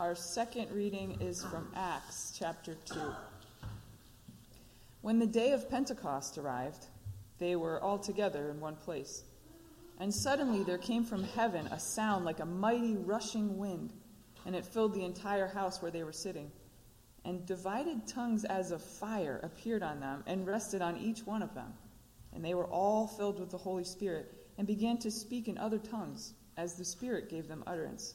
Our second reading is from Acts chapter 2. When the day of Pentecost arrived, they were all together in one place. And suddenly there came from heaven a sound like a mighty rushing wind, and it filled the entire house where they were sitting. And divided tongues as of fire appeared on them and rested on each one of them. And they were all filled with the Holy Spirit and began to speak in other tongues as the Spirit gave them utterance.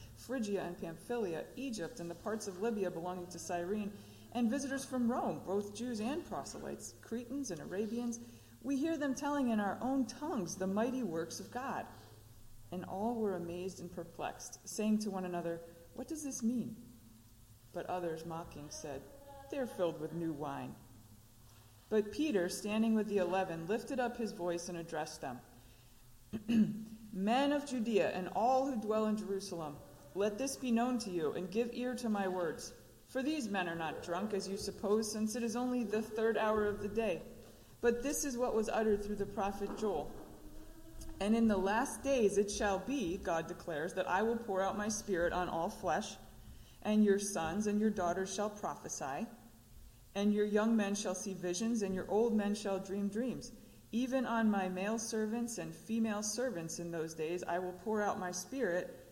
Phrygia and Pamphylia, Egypt and the parts of Libya belonging to Cyrene, and visitors from Rome, both Jews and proselytes, Cretans and Arabians. We hear them telling in our own tongues the mighty works of God. And all were amazed and perplexed, saying to one another, What does this mean? But others, mocking, said, They are filled with new wine. But Peter, standing with the eleven, lifted up his voice and addressed them Men of Judea and all who dwell in Jerusalem, let this be known to you, and give ear to my words. For these men are not drunk, as you suppose, since it is only the third hour of the day. But this is what was uttered through the prophet Joel. And in the last days it shall be, God declares, that I will pour out my spirit on all flesh, and your sons and your daughters shall prophesy, and your young men shall see visions, and your old men shall dream dreams. Even on my male servants and female servants in those days I will pour out my spirit,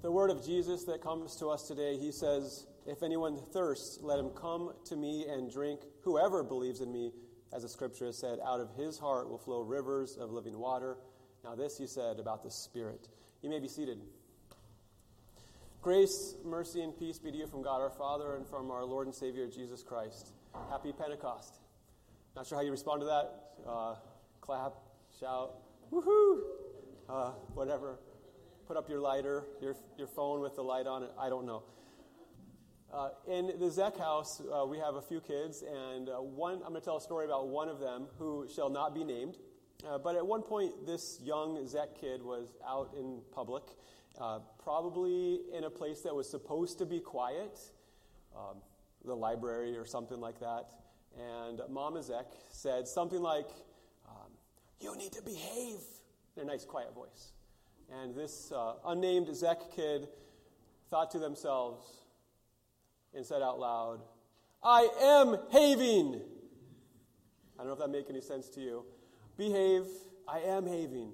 The word of Jesus that comes to us today, he says, If anyone thirsts, let him come to me and drink. Whoever believes in me, as the scripture has said, out of his heart will flow rivers of living water. Now, this he said about the Spirit. You may be seated. Grace, mercy, and peace be to you from God our Father and from our Lord and Savior Jesus Christ. Happy Pentecost. Not sure how you respond to that. Uh, clap, shout, woohoo, uh, whatever. Put up your lighter, your, your phone with the light on it. I don't know. Uh, in the Zech house, uh, we have a few kids, and uh, one, I'm going to tell a story about one of them who shall not be named. Uh, but at one point, this young Zech kid was out in public, uh, probably in a place that was supposed to be quiet, um, the library or something like that. And Mama Zech said something like, um, You need to behave, in a nice, quiet voice. And this uh, unnamed Zech kid thought to themselves and said out loud, I am having. I don't know if that make any sense to you. Behave, I am having.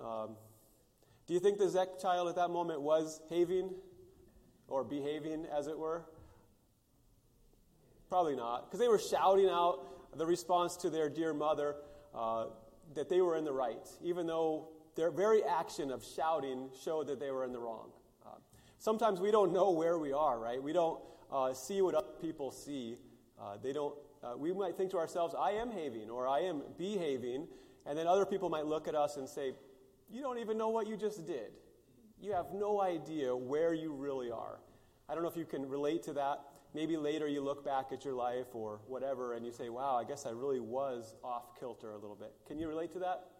Um, do you think the Zech child at that moment was having or behaving, as it were? Probably not, because they were shouting out the response to their dear mother uh, that they were in the right, even though their very action of shouting showed that they were in the wrong. Uh, sometimes we don't know where we are, right? We don't uh, see what other people see. Uh, they don't. Uh, we might think to ourselves, "I am having," or "I am behaving," and then other people might look at us and say, "You don't even know what you just did. You have no idea where you really are." I don't know if you can relate to that. Maybe later you look back at your life or whatever, and you say, "Wow, I guess I really was off kilter a little bit." Can you relate to that?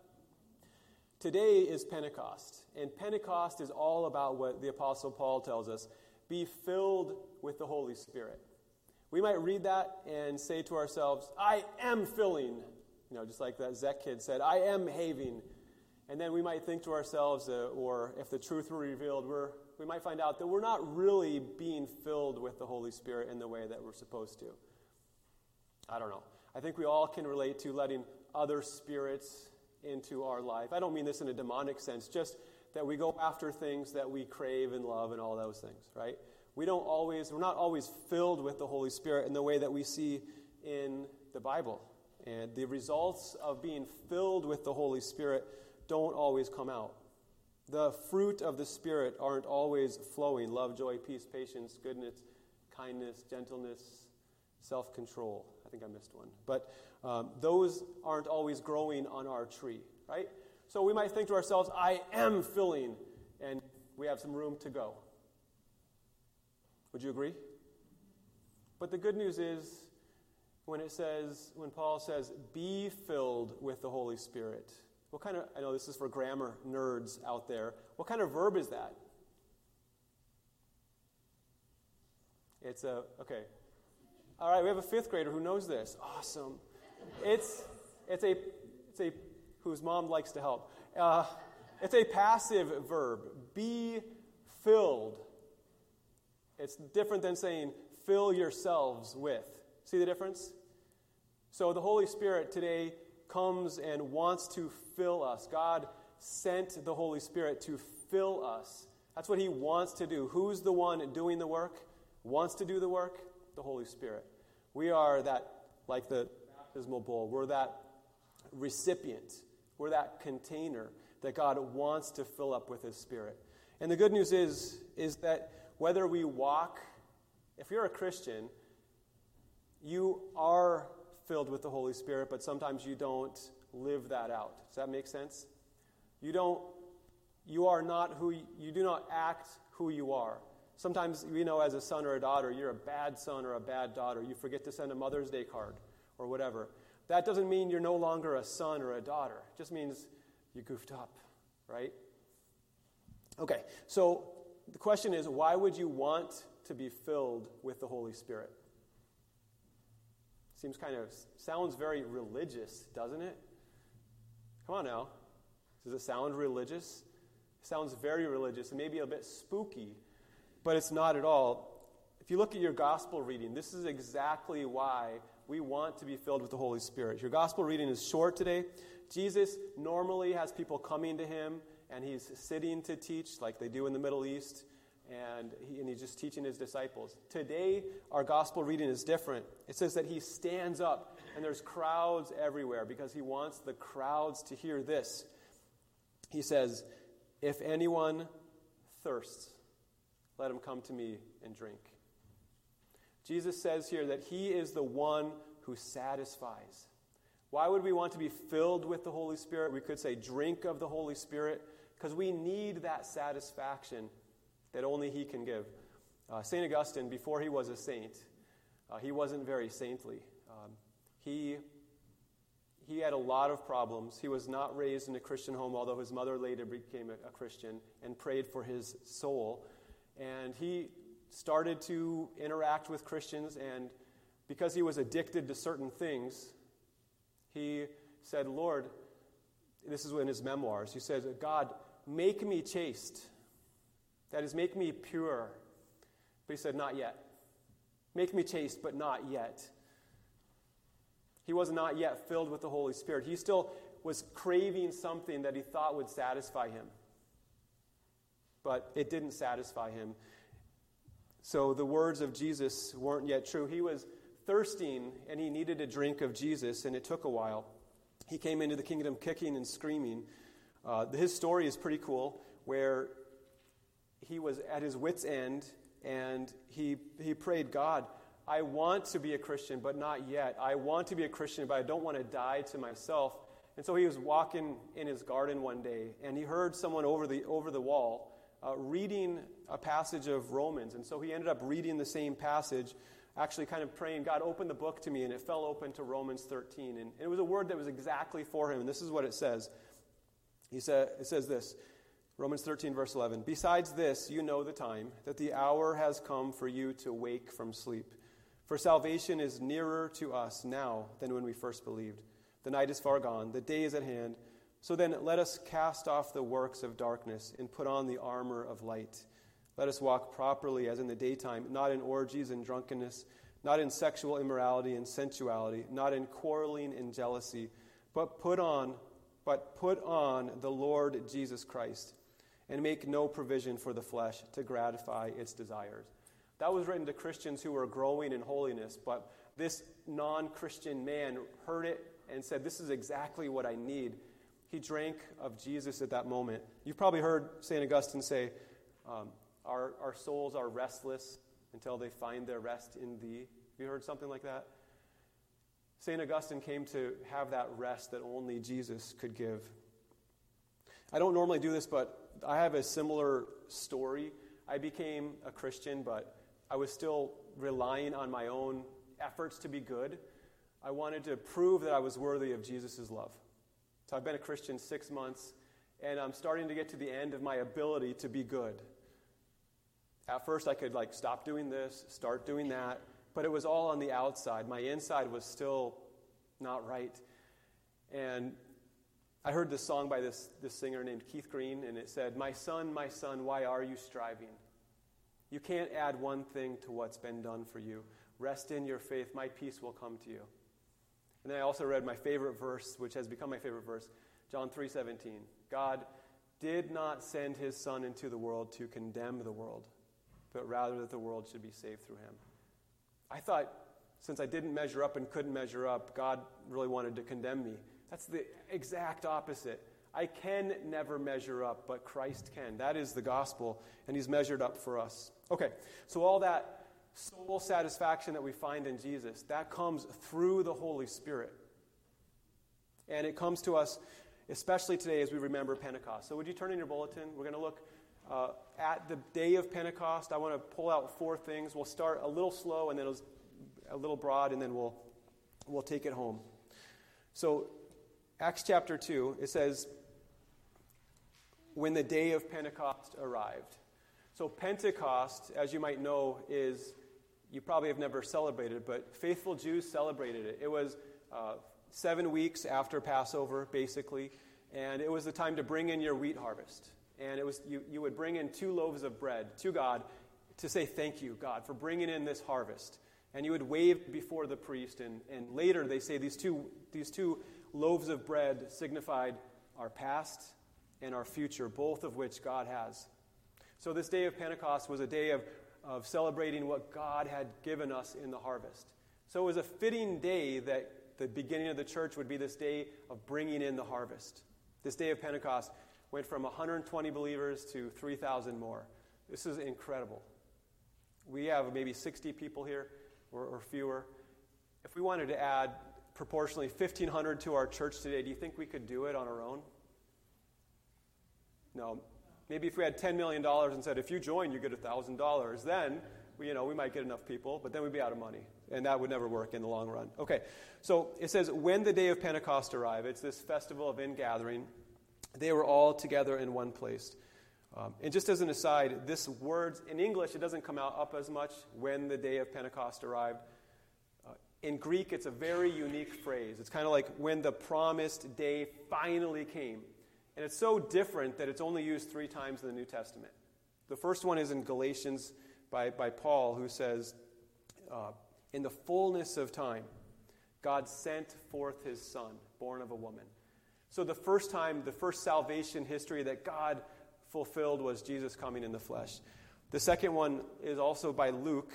Today is Pentecost, and Pentecost is all about what the Apostle Paul tells us be filled with the Holy Spirit. We might read that and say to ourselves, I am filling, you know, just like that Zech kid said, I am having. And then we might think to ourselves, uh, or if the truth were revealed, we're, we might find out that we're not really being filled with the Holy Spirit in the way that we're supposed to. I don't know. I think we all can relate to letting other spirits into our life. I don't mean this in a demonic sense, just that we go after things that we crave and love and all those things, right? We don't always, we're not always filled with the Holy Spirit in the way that we see in the Bible. And the results of being filled with the Holy Spirit don't always come out. The fruit of the Spirit aren't always flowing love, joy, peace, patience, goodness, kindness, gentleness, self control. I think I missed one. But um, those aren't always growing on our tree, right? So we might think to ourselves, I am filling, and we have some room to go. Would you agree? But the good news is, when it says, when Paul says, be filled with the Holy Spirit, what kind of, I know this is for grammar nerds out there, what kind of verb is that? It's a, okay. All right, we have a fifth grader who knows this. Awesome. It's, it's, a, it's a, whose mom likes to help. Uh, it's a passive verb. Be filled. It's different than saying, fill yourselves with. See the difference? So the Holy Spirit today comes and wants to fill us. God sent the Holy Spirit to fill us. That's what He wants to do. Who's the one doing the work? Wants to do the work? The Holy Spirit. We are that, like the baptismal bowl, we're that recipient, we're that container that God wants to fill up with His Spirit. And the good news is, is that whether we walk, if you're a Christian, you are filled with the Holy Spirit, but sometimes you don't live that out. Does that make sense? You don't, you are not who, you, you do not act who you are. Sometimes, you know, as a son or a daughter, you're a bad son or a bad daughter. You forget to send a Mother's Day card or whatever. That doesn't mean you're no longer a son or a daughter. It just means you goofed up, right? Okay, so the question is why would you want to be filled with the Holy Spirit? Seems kind of, sounds very religious, doesn't it? Come on now. Does it sound religious? It sounds very religious and maybe a bit spooky, but it's not at all. If you look at your gospel reading, this is exactly why we want to be filled with the Holy Spirit. Your gospel reading is short today. Jesus normally has people coming to him and he's sitting to teach like they do in the Middle East and, he, and he's just teaching his disciples. Today, our gospel reading is different. It says that he stands up, and there's crowds everywhere because he wants the crowds to hear this. He says, If anyone thirsts, let him come to me and drink. Jesus says here that he is the one who satisfies. Why would we want to be filled with the Holy Spirit? We could say, drink of the Holy Spirit, because we need that satisfaction that only he can give. Uh, St. Augustine, before he was a saint, uh, he wasn't very saintly. Um, he, he had a lot of problems. He was not raised in a Christian home, although his mother later became a, a Christian and prayed for his soul. And he started to interact with Christians, and because he was addicted to certain things, he said, Lord, this is in his memoirs, he says, God, make me chaste. That is, make me pure. But he said, Not yet. Make me chaste, but not yet. He was not yet filled with the Holy Spirit. He still was craving something that he thought would satisfy him. But it didn't satisfy him. So the words of Jesus weren't yet true. He was thirsting and he needed a drink of Jesus, and it took a while. He came into the kingdom kicking and screaming. Uh, his story is pretty cool, where he was at his wits' end and he, he prayed, God, I want to be a Christian, but not yet. I want to be a Christian, but I don't want to die to myself. And so he was walking in his garden one day, and he heard someone over the, over the wall uh, reading a passage of Romans. And so he ended up reading the same passage, actually kind of praying, God, open the book to me. And it fell open to Romans 13. And it was a word that was exactly for him. And this is what it says. He said, it says this Romans 13, verse 11. Besides this, you know the time, that the hour has come for you to wake from sleep. For salvation is nearer to us now than when we first believed. The night is far gone, the day is at hand. So then, let us cast off the works of darkness and put on the armor of light. Let us walk properly as in the daytime, not in orgies and drunkenness, not in sexual immorality and sensuality, not in quarreling and jealousy, but put on, but put on the Lord Jesus Christ and make no provision for the flesh to gratify its desires. That was written to Christians who were growing in holiness, but this non Christian man heard it and said, This is exactly what I need. He drank of Jesus at that moment. You've probably heard St. Augustine say, um, our, our souls are restless until they find their rest in thee. Have you heard something like that? St. Augustine came to have that rest that only Jesus could give. I don't normally do this, but I have a similar story. I became a Christian, but I was still relying on my own efforts to be good. I wanted to prove that I was worthy of Jesus' love. So I've been a Christian six months, and I'm starting to get to the end of my ability to be good. At first, I could like stop doing this, start doing that, but it was all on the outside. My inside was still not right. And I heard this song by this, this singer named Keith Green, and it said, My son, my son, why are you striving? You can't add one thing to what's been done for you. Rest in your faith, my peace will come to you. And then I also read my favorite verse, which has become my favorite verse, John 3:17. God did not send his son into the world to condemn the world, but rather that the world should be saved through him. I thought since I didn't measure up and couldn't measure up, God really wanted to condemn me. That's the exact opposite. I can never measure up, but Christ can. That is the gospel, and He's measured up for us. Okay, so all that soul satisfaction that we find in Jesus, that comes through the Holy Spirit. And it comes to us, especially today as we remember Pentecost. So, would you turn in your bulletin? We're going to look uh, at the day of Pentecost. I want to pull out four things. We'll start a little slow and then a little broad, and then we'll, we'll take it home. So, Acts chapter 2, it says, when the day of Pentecost arrived. So, Pentecost, as you might know, is, you probably have never celebrated, but faithful Jews celebrated it. It was uh, seven weeks after Passover, basically, and it was the time to bring in your wheat harvest. And it was, you, you would bring in two loaves of bread to God to say, Thank you, God, for bringing in this harvest. And you would wave before the priest, and, and later they say these two, these two loaves of bread signified our past and our future, both of which God has. So, this day of Pentecost was a day of, of celebrating what God had given us in the harvest. So, it was a fitting day that the beginning of the church would be this day of bringing in the harvest. This day of Pentecost went from 120 believers to 3,000 more. This is incredible. We have maybe 60 people here or, or fewer. If we wanted to add proportionally 1,500 to our church today, do you think we could do it on our own? No. Maybe if we had $10 million and said, if you join, you get $1,000, then we, you know, we might get enough people, but then we'd be out of money. And that would never work in the long run. Okay, so it says, when the day of Pentecost arrived, it's this festival of ingathering, they were all together in one place. Um, and just as an aside, this word in English, it doesn't come out up as much when the day of Pentecost arrived. Uh, in Greek, it's a very unique phrase. It's kind of like when the promised day finally came. And it's so different that it's only used three times in the New Testament. The first one is in Galatians by, by Paul, who says, uh, In the fullness of time, God sent forth his Son, born of a woman. So the first time, the first salvation history that God fulfilled was Jesus coming in the flesh. The second one is also by Luke,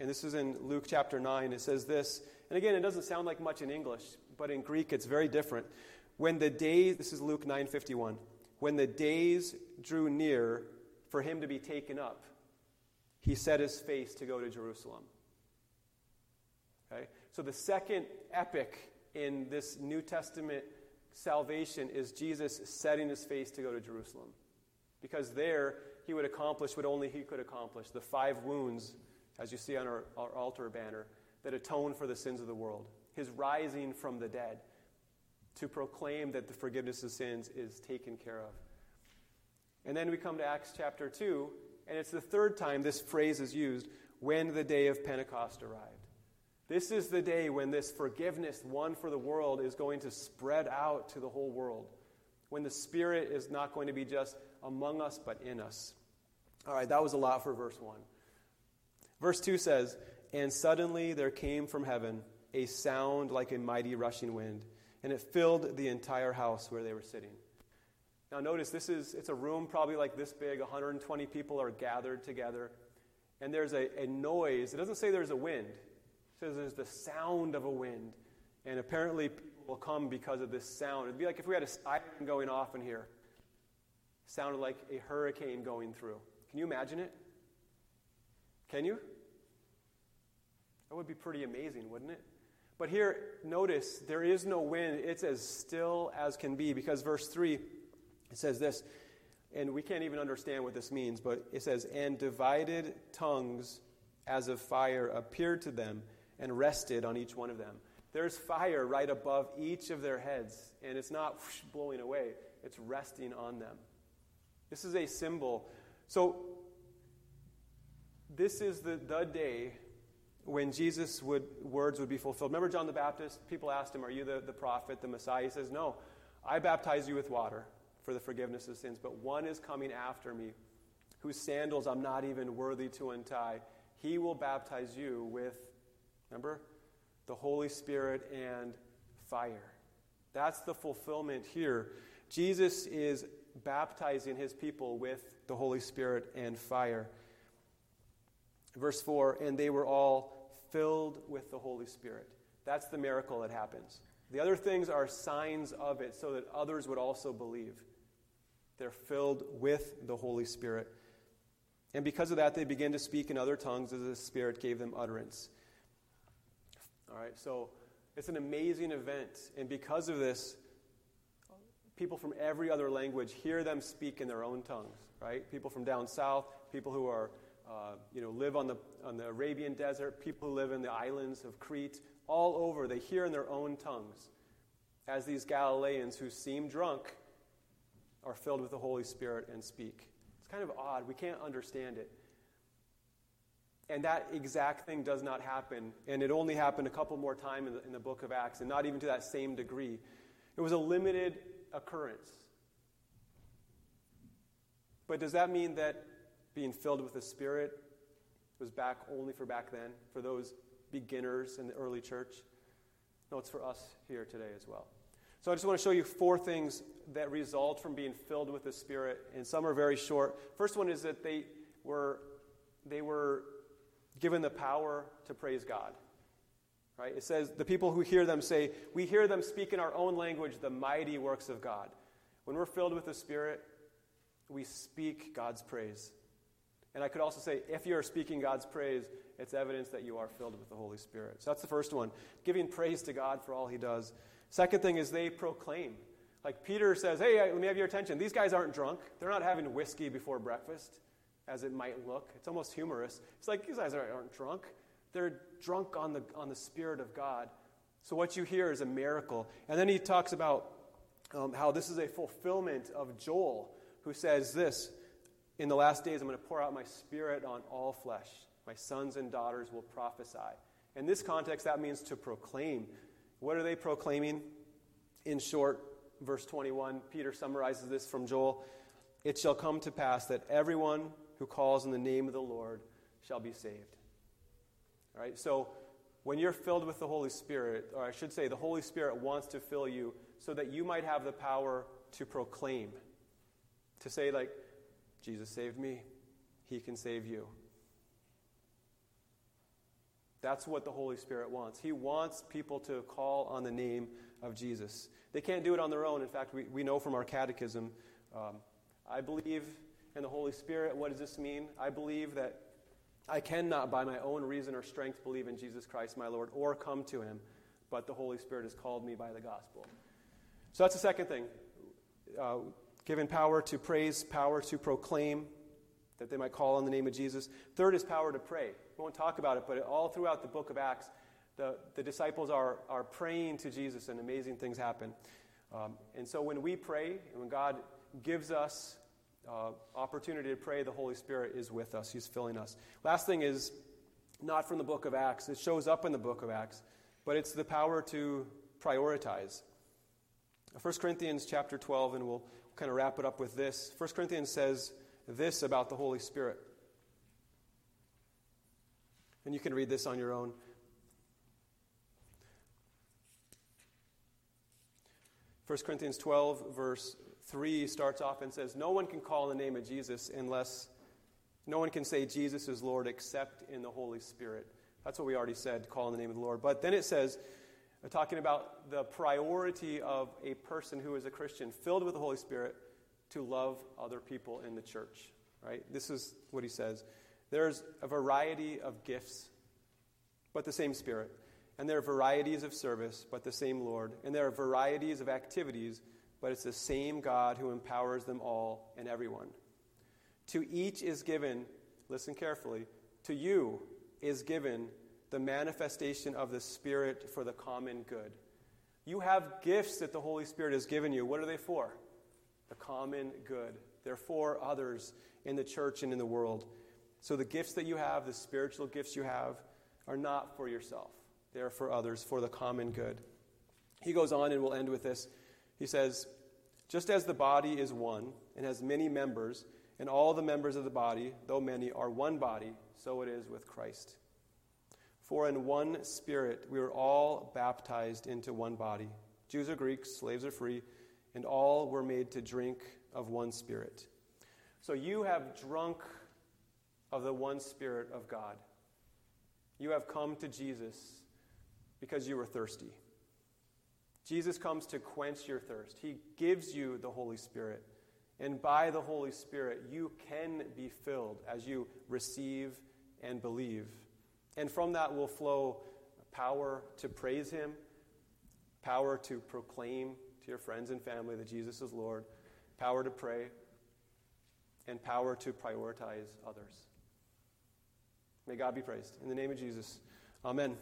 and this is in Luke chapter 9. It says this, and again, it doesn't sound like much in English, but in Greek it's very different. When the days, this is Luke 9:51, when the days drew near for him to be taken up, he set his face to go to Jerusalem. Okay? So the second epic in this New Testament salvation is Jesus setting his face to go to Jerusalem. Because there he would accomplish what only he could accomplish the five wounds, as you see on our, our altar banner, that atone for the sins of the world. His rising from the dead to proclaim that the forgiveness of sins is taken care of. And then we come to Acts chapter 2, and it's the third time this phrase is used when the day of Pentecost arrived. This is the day when this forgiveness won for the world is going to spread out to the whole world. When the Spirit is not going to be just among us, but in us. All right, that was a lot for verse 1. Verse 2 says, And suddenly there came from heaven a sound like a mighty rushing wind and it filled the entire house where they were sitting. Now notice this is it's a room probably like this big, 120 people are gathered together, and there's a, a noise. It doesn't say there's a wind. It says there's the sound of a wind. And apparently people will come because of this sound. It'd be like if we had a siren going off in here. It sounded like a hurricane going through. Can you imagine it? Can you? That would be pretty amazing, wouldn't it? But here, notice, there is no wind. It's as still as can be because verse 3, it says this, and we can't even understand what this means, but it says, And divided tongues as of fire appeared to them and rested on each one of them. There's fire right above each of their heads, and it's not whoosh, blowing away, it's resting on them. This is a symbol. So, this is the, the day when Jesus' would, words would be fulfilled. Remember John the Baptist? People asked him, Are you the, the prophet, the Messiah? He says, No, I baptize you with water for the forgiveness of sins, but one is coming after me, whose sandals I'm not even worthy to untie. He will baptize you with, remember, the Holy Spirit and fire. That's the fulfillment here. Jesus is baptizing his people with the Holy Spirit and fire. Verse 4 And they were all filled with the Holy Spirit. That's the miracle that happens. The other things are signs of it so that others would also believe. They're filled with the Holy Spirit. And because of that, they begin to speak in other tongues as the Spirit gave them utterance. All right, so it's an amazing event. And because of this, people from every other language hear them speak in their own tongues, right? People from down south, people who are uh, you know, live on the, on the Arabian desert, people who live in the islands of Crete, all over, they hear in their own tongues as these Galileans who seem drunk are filled with the Holy Spirit and speak. It's kind of odd. We can't understand it. And that exact thing does not happen. And it only happened a couple more times in in the book of Acts, and not even to that same degree. It was a limited occurrence. But does that mean that being filled with the Spirit was back only for back then, for those beginners in the early church. No, it's for us here today as well. So I just want to show you four things that result from being filled with the Spirit, and some are very short. First one is that they were they were given the power to praise God. Right? It says the people who hear them say, "We hear them speak in our own language the mighty works of God." When we're filled with the Spirit, we speak God's praise. And I could also say, if you're speaking God's praise, it's evidence that you are filled with the Holy Spirit. So that's the first one giving praise to God for all he does. Second thing is they proclaim. Like Peter says, hey, let me have your attention. These guys aren't drunk. They're not having whiskey before breakfast, as it might look. It's almost humorous. It's like these guys aren't drunk. They're drunk on the, on the Spirit of God. So what you hear is a miracle. And then he talks about um, how this is a fulfillment of Joel, who says this in the last days, I'm going to pour out my spirit on all flesh. My sons and daughters will prophesy. In this context, that means to proclaim. What are they proclaiming? In short, verse 21, Peter summarizes this from Joel It shall come to pass that everyone who calls in the name of the Lord shall be saved. All right, so when you're filled with the Holy Spirit, or I should say, the Holy Spirit wants to fill you so that you might have the power to proclaim. To say, like, Jesus saved me, He can save you. That's what the Holy Spirit wants. He wants people to call on the name of Jesus. They can't do it on their own. In fact, we, we know from our catechism um, I believe in the Holy Spirit. What does this mean? I believe that I cannot, by my own reason or strength, believe in Jesus Christ, my Lord, or come to Him, but the Holy Spirit has called me by the gospel. So that's the second thing. Uh, given power to praise, power to proclaim, that they might call on the name of Jesus. Third is power to pray. We won't talk about it, but all throughout the book of Acts, the, the disciples are, are praying to Jesus and amazing things happen. Um, and so when we pray, and when God gives us uh, opportunity to pray, the Holy Spirit is with us. He's filling us. Last thing is not from the book of Acts. It shows up in the book of Acts, but it's the power to prioritize. 1 Corinthians chapter 12, and we'll kind of wrap it up with this. 1 Corinthians says this about the Holy Spirit. And you can read this on your own. First Corinthians 12, verse 3 starts off and says, No one can call the name of Jesus unless no one can say Jesus is Lord except in the Holy Spirit. That's what we already said, call in the name of the Lord. But then it says, talking about the priority of a person who is a Christian, filled with the Holy Spirit, to love other people in the church. Right? This is what he says. There's a variety of gifts, but the same Spirit. And there are varieties of service, but the same Lord. And there are varieties of activities, but it's the same God who empowers them all and everyone. To each is given, listen carefully, to you is given the manifestation of the Spirit for the common good. You have gifts that the Holy Spirit has given you. What are they for? The common good. They're for others in the church and in the world. So the gifts that you have, the spiritual gifts you have, are not for yourself. They are for others, for the common good. He goes on, and we'll end with this. He says, Just as the body is one and has many members, and all the members of the body, though many, are one body, so it is with Christ. For in one spirit we were all baptized into one body. Jews or Greeks, slaves or free, and all were made to drink of one spirit. So you have drunk of the one spirit of God. You have come to Jesus because you were thirsty. Jesus comes to quench your thirst. He gives you the Holy Spirit. And by the Holy Spirit, you can be filled as you receive and believe. And from that will flow power to praise Him, power to proclaim to your friends and family that Jesus is Lord, power to pray, and power to prioritize others. May God be praised. In the name of Jesus, amen.